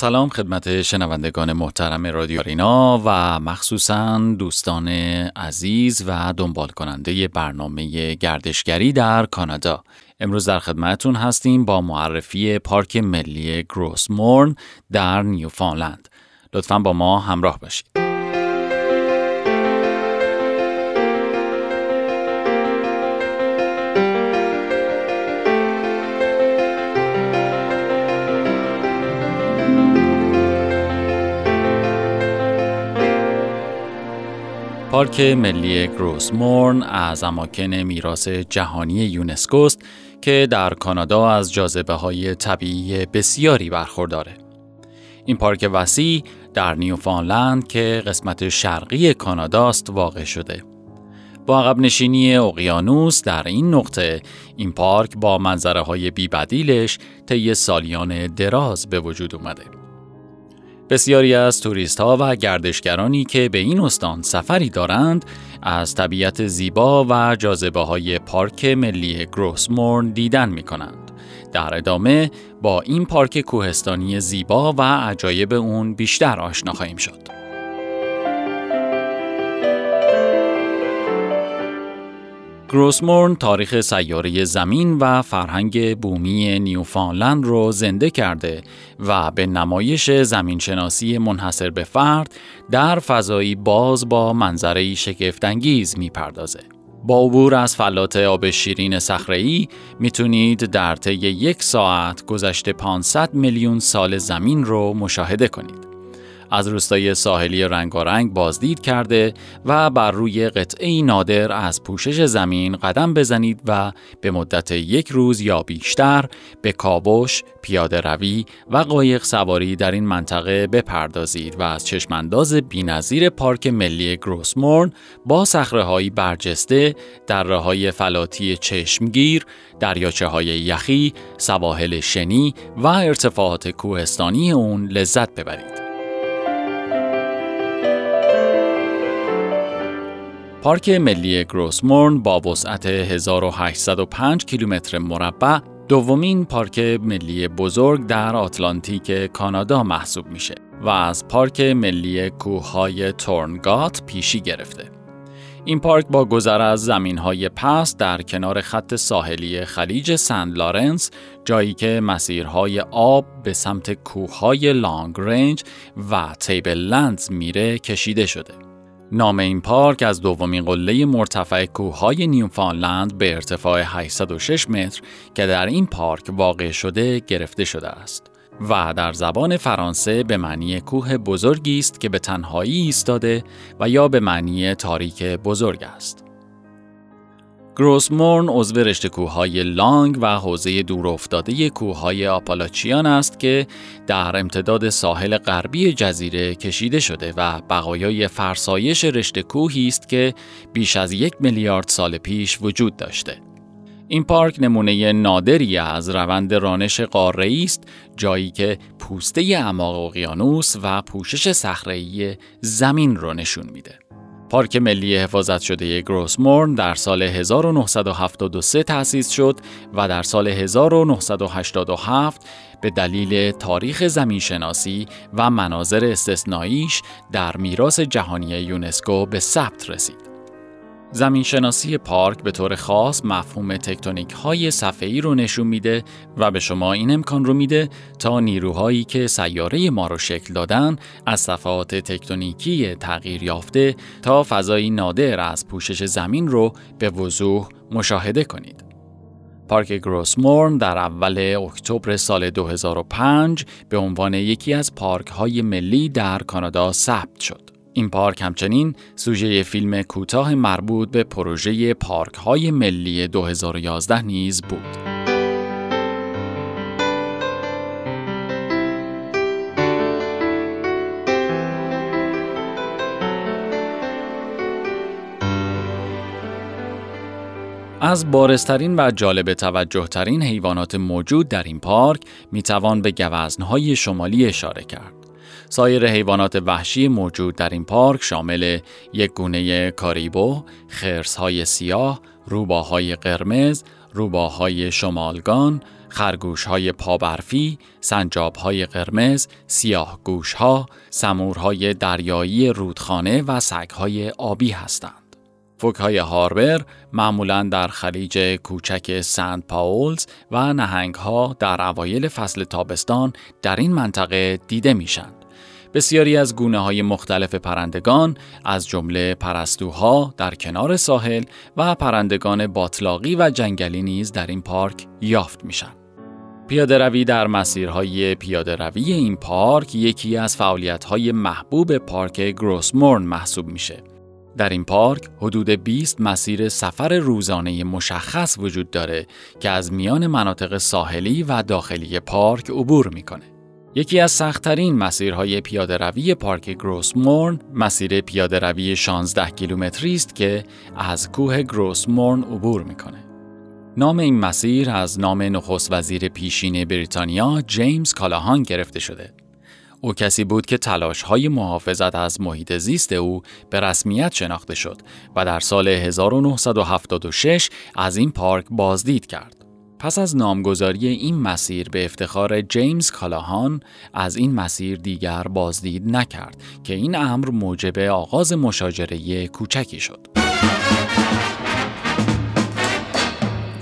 سلام خدمت شنوندگان محترم رادیو رینا و مخصوصا دوستان عزیز و دنبال کننده برنامه گردشگری در کانادا. امروز در خدمتتون هستیم با معرفی پارک ملی گروسمورن در نیوفانلند. لطفا با ما همراه باشید. پارک ملی گروسمورن از اماکن میراث جهانی یونسکو است که در کانادا از جاذبه های طبیعی بسیاری برخورداره. این پارک وسیع در نیوفانلند که قسمت شرقی کاناداست واقع شده. با عقب نشینی اقیانوس در این نقطه این پارک با منظره های بیبدیلش طی سالیان دراز به وجود اومده. بسیاری از توریست ها و گردشگرانی که به این استان سفری دارند از طبیعت زیبا و جاذبه های پارک ملی گروسمورن دیدن می کنند. در ادامه با این پارک کوهستانی زیبا و عجایب اون بیشتر آشنا خواهیم شد. گروسمورن تاریخ سیاره زمین و فرهنگ بومی نیوفانلند رو زنده کرده و به نمایش زمینشناسی منحصر به فرد در فضایی باز با منظره شگفتانگیز می‌پردازه. با عبور از فلات آب شیرین صخره‌ای می‌تونید در طی یک ساعت گذشته 500 میلیون سال زمین رو مشاهده کنید. از روستای ساحلی رنگارنگ بازدید کرده و بر روی قطعه نادر از پوشش زمین قدم بزنید و به مدت یک روز یا بیشتر به کابوش، پیاده روی و قایق سواری در این منطقه بپردازید و از چشمانداز بینظیر پارک ملی گروسمورن با صخره‌های برجسته، های فلاتی چشمگیر، دریاچه های یخی، سواحل شنی و ارتفاعات کوهستانی اون لذت ببرید. پارک ملی گروسمورن با وسعت 1805 کیلومتر مربع دومین پارک ملی بزرگ در آتلانتیک کانادا محسوب میشه و از پارک ملی کوههای تورنگات پیشی گرفته. این پارک با گذر از زمینهای پست در کنار خط ساحلی خلیج سند لارنس جایی که مسیرهای آب به سمت کوههای لانگ رنج و تیبل لندز میره کشیده شده. نام این پارک از دومین قله مرتفع کوههای نیوفانلند به ارتفاع 806 متر که در این پارک واقع شده گرفته شده است و در زبان فرانسه به معنی کوه بزرگی است که به تنهایی ایستاده و یا به معنی تاریک بزرگ است. گروسمورن عضو رشته کوههای لانگ و حوزه دورافتاده کوههای آپالاچیان است که در امتداد ساحل غربی جزیره کشیده شده و بقایای فرسایش رشته کوهی است که بیش از یک میلیارد سال پیش وجود داشته. این پارک نمونه نادری از روند رانش قاره‌ای است جایی که پوسته اعماق اقیانوس و پوشش صخره‌ای زمین را نشون میده. پارک ملی حفاظت شده گروسمورن در سال 1973 تأسیس شد و در سال 1987 به دلیل تاریخ زمینشناسی و مناظر استثناییش در میراث جهانی یونسکو به ثبت رسید. زمین شناسی پارک به طور خاص مفهوم تکتونیک های صفحه‌ای رو نشون میده و به شما این امکان رو میده تا نیروهایی که سیاره ما رو شکل دادن از صفحات تکتونیکی تغییر یافته تا فضایی نادر از پوشش زمین رو به وضوح مشاهده کنید. پارک گروسمورن در اول اکتبر سال 2005 به عنوان یکی از پارک های ملی در کانادا ثبت شد. این پارک همچنین سوژه فیلم کوتاه مربوط به پروژه پارک های ملی 2011 نیز بود. از بارسترین و جالب توجه ترین حیوانات موجود در این پارک می توان به گوزنهای شمالی اشاره کرد. سایر حیوانات وحشی موجود در این پارک شامل یک گونه کاریبو، خرسهای سیاه، روباهای قرمز، روباهای شمالگان، خرگوش های پابرفی، سنجاب های قرمز، سیاه گوش ها، سمورهای دریایی رودخانه و سگ های آبی هستند. فوک های هاربر معمولا در خلیج کوچک سنت پاولز و نهنگ ها در اوایل فصل تابستان در این منطقه دیده میشند. بسیاری از گونه های مختلف پرندگان از جمله پرستوها در کنار ساحل و پرندگان باطلاقی و جنگلی نیز در این پارک یافت میشن. پیاده روی در مسیرهای پیاده روی این پارک یکی از فعالیت‌های محبوب پارک گروسمورن محسوب میشه. در این پارک حدود 20 مسیر سفر روزانه مشخص وجود داره که از میان مناطق ساحلی و داخلی پارک عبور می‌کنه. یکی از سختترین مسیرهای پیاده روی پارک گروسمورن مسیر پیاده روی 16 کیلومتری است که از کوه گروسمورن عبور می‌کنه. نام این مسیر از نام نخست وزیر پیشین بریتانیا جیمز کالاهان گرفته شده. او کسی بود که تلاش های محافظت از محیط زیست او به رسمیت شناخته شد و در سال 1976 از این پارک بازدید کرد. پس از نامگذاری این مسیر به افتخار جیمز کالاهان از این مسیر دیگر بازدید نکرد که این امر موجب آغاز مشاجره کوچکی شد.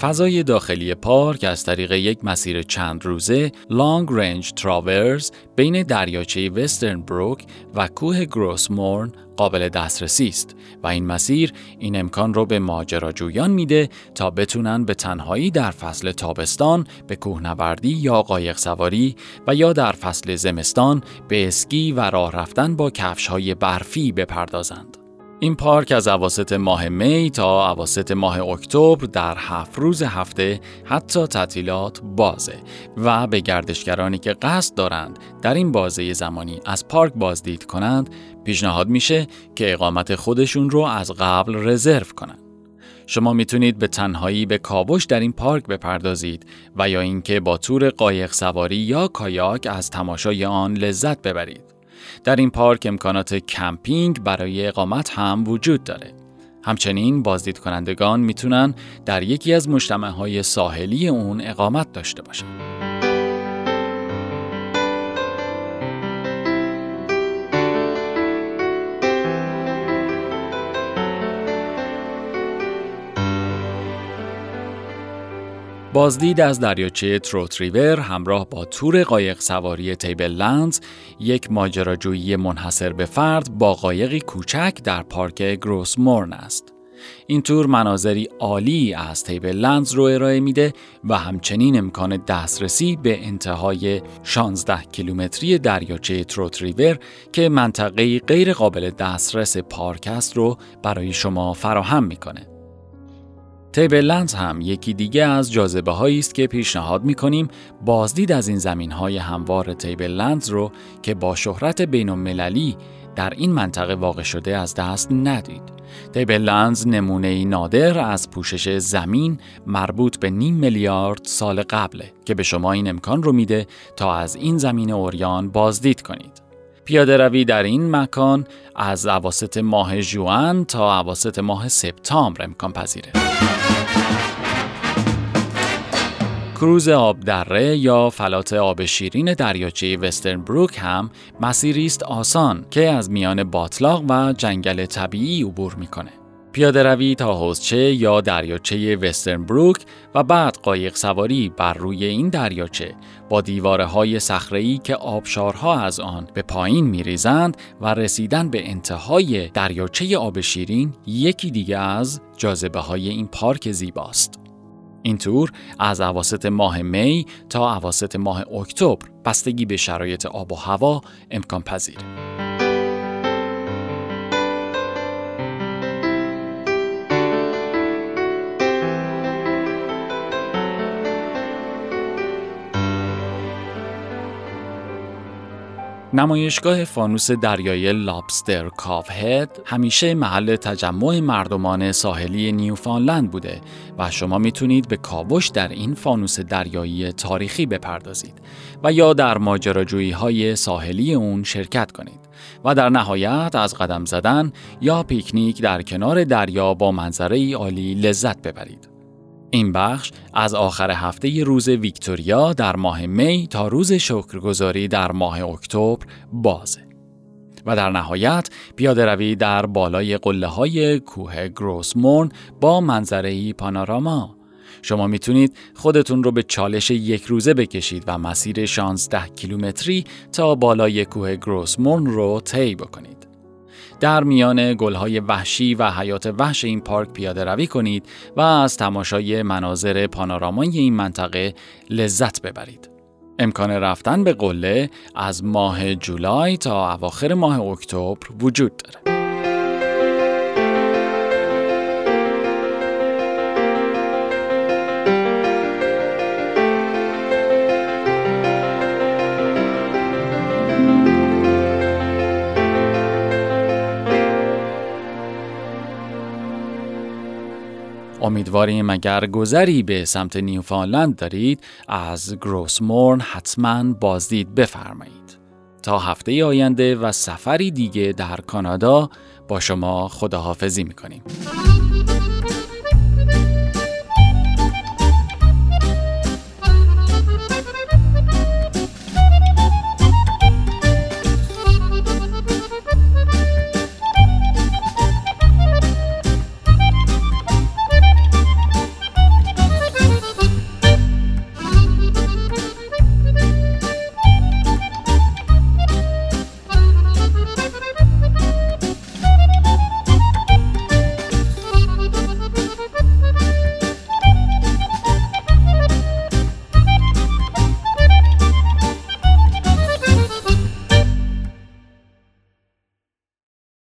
فضای داخلی پارک از طریق یک مسیر چند روزه لانگ رنج تراورز بین دریاچه وسترن بروک و کوه گروسمورن قابل دسترسی است و این مسیر این امکان رو به ماجراجویان میده تا بتونن به تنهایی در فصل تابستان به کوهنوردی یا قایق سواری و یا در فصل زمستان به اسکی و راه رفتن با کفش های برفی بپردازند. این پارک از اواسط ماه می تا اواسط ماه اکتبر در هفت روز هفته حتی تعطیلات بازه و به گردشگرانی که قصد دارند در این بازه زمانی از پارک بازدید کنند پیشنهاد میشه که اقامت خودشون رو از قبل رزرو کنند. شما می‌تونید به تنهایی به کاوش در این پارک بپردازید و یا اینکه با تور قایق سواری یا کایاک از تماشای آن لذت ببرید. در این پارک امکانات کمپینگ برای اقامت هم وجود داره. همچنین بازدید کنندگان می‌تونن در یکی از مجتمع های ساحلی اون اقامت داشته باشند. بازدید از دریاچه تروت ریور همراه با تور قایق سواری تیبل لندز یک ماجراجویی منحصر به فرد با قایقی کوچک در پارک گروسمورن است. این تور مناظری عالی از تیبل لندز رو ارائه میده و همچنین امکان دسترسی به انتهای 16 کیلومتری دریاچه تروت ریور که منطقه غیر قابل دسترس پارک است رو برای شما فراهم می‌کنه. تیبلند هم یکی دیگه از جاذبه هایی است که پیشنهاد می کنیم بازدید از این زمین های هموار تیبلند رو که با شهرت بین المللی در این منطقه واقع شده از دست ندید. تیبلندز نمونه ای نادر از پوشش زمین مربوط به نیم میلیارد سال قبله که به شما این امکان رو میده تا از این زمین اوریان بازدید کنید. پیاده روی در این مکان از عواست ماه جوان تا عواست ماه سپتامبر امکان پذیره. کروز آب دره یا فلات آب شیرین دریاچه وسترن بروک هم مسیری است آسان که از میان باطلاق و جنگل طبیعی عبور می‌کنه. پیاده روی تا حوزچه یا دریاچه وسترن بروک و بعد قایق سواری بر روی این دریاچه با دیواره های صخره‌ای که آبشارها از آن به پایین میریزند و رسیدن به انتهای دریاچه آب شیرین یکی دیگه از جاذبه های این پارک زیباست. این تور از عواست ماه می تا عواست ماه اکتبر بستگی به شرایط آب و هوا امکان پذیره. نمایشگاه فانوس دریایی لابستر کاوهد همیشه محل تجمع مردمان ساحلی نیوفانلند بوده و شما می‌تونید به کاوش در این فانوس دریایی تاریخی بپردازید و یا در ماجراجویی های ساحلی اون شرکت کنید و در نهایت از قدم زدن یا پیکنیک در کنار دریا با منظره عالی لذت ببرید. این بخش از آخر هفته روز ویکتوریا در ماه می تا روز شکرگزاری در ماه اکتبر بازه. و در نهایت پیاده روی در بالای قله های کوه گروسمورن با منظره پاناراما شما می‌تونید خودتون رو به چالش یک روزه بکشید و مسیر 16 کیلومتری تا بالای کوه گروسمورن رو طی بکنید. در میان گلهای وحشی و حیات وحش این پارک پیاده روی کنید و از تماشای مناظر پانورامای این منطقه لذت ببرید. امکان رفتن به قله از ماه جولای تا اواخر ماه اکتبر وجود داره. امیدواریم اگر گذری به سمت نیوفانلند دارید از گروسمورن حتما بازدید بفرمایید. تا هفته آینده و سفری دیگه در کانادا با شما خداحافظی می‌کنیم.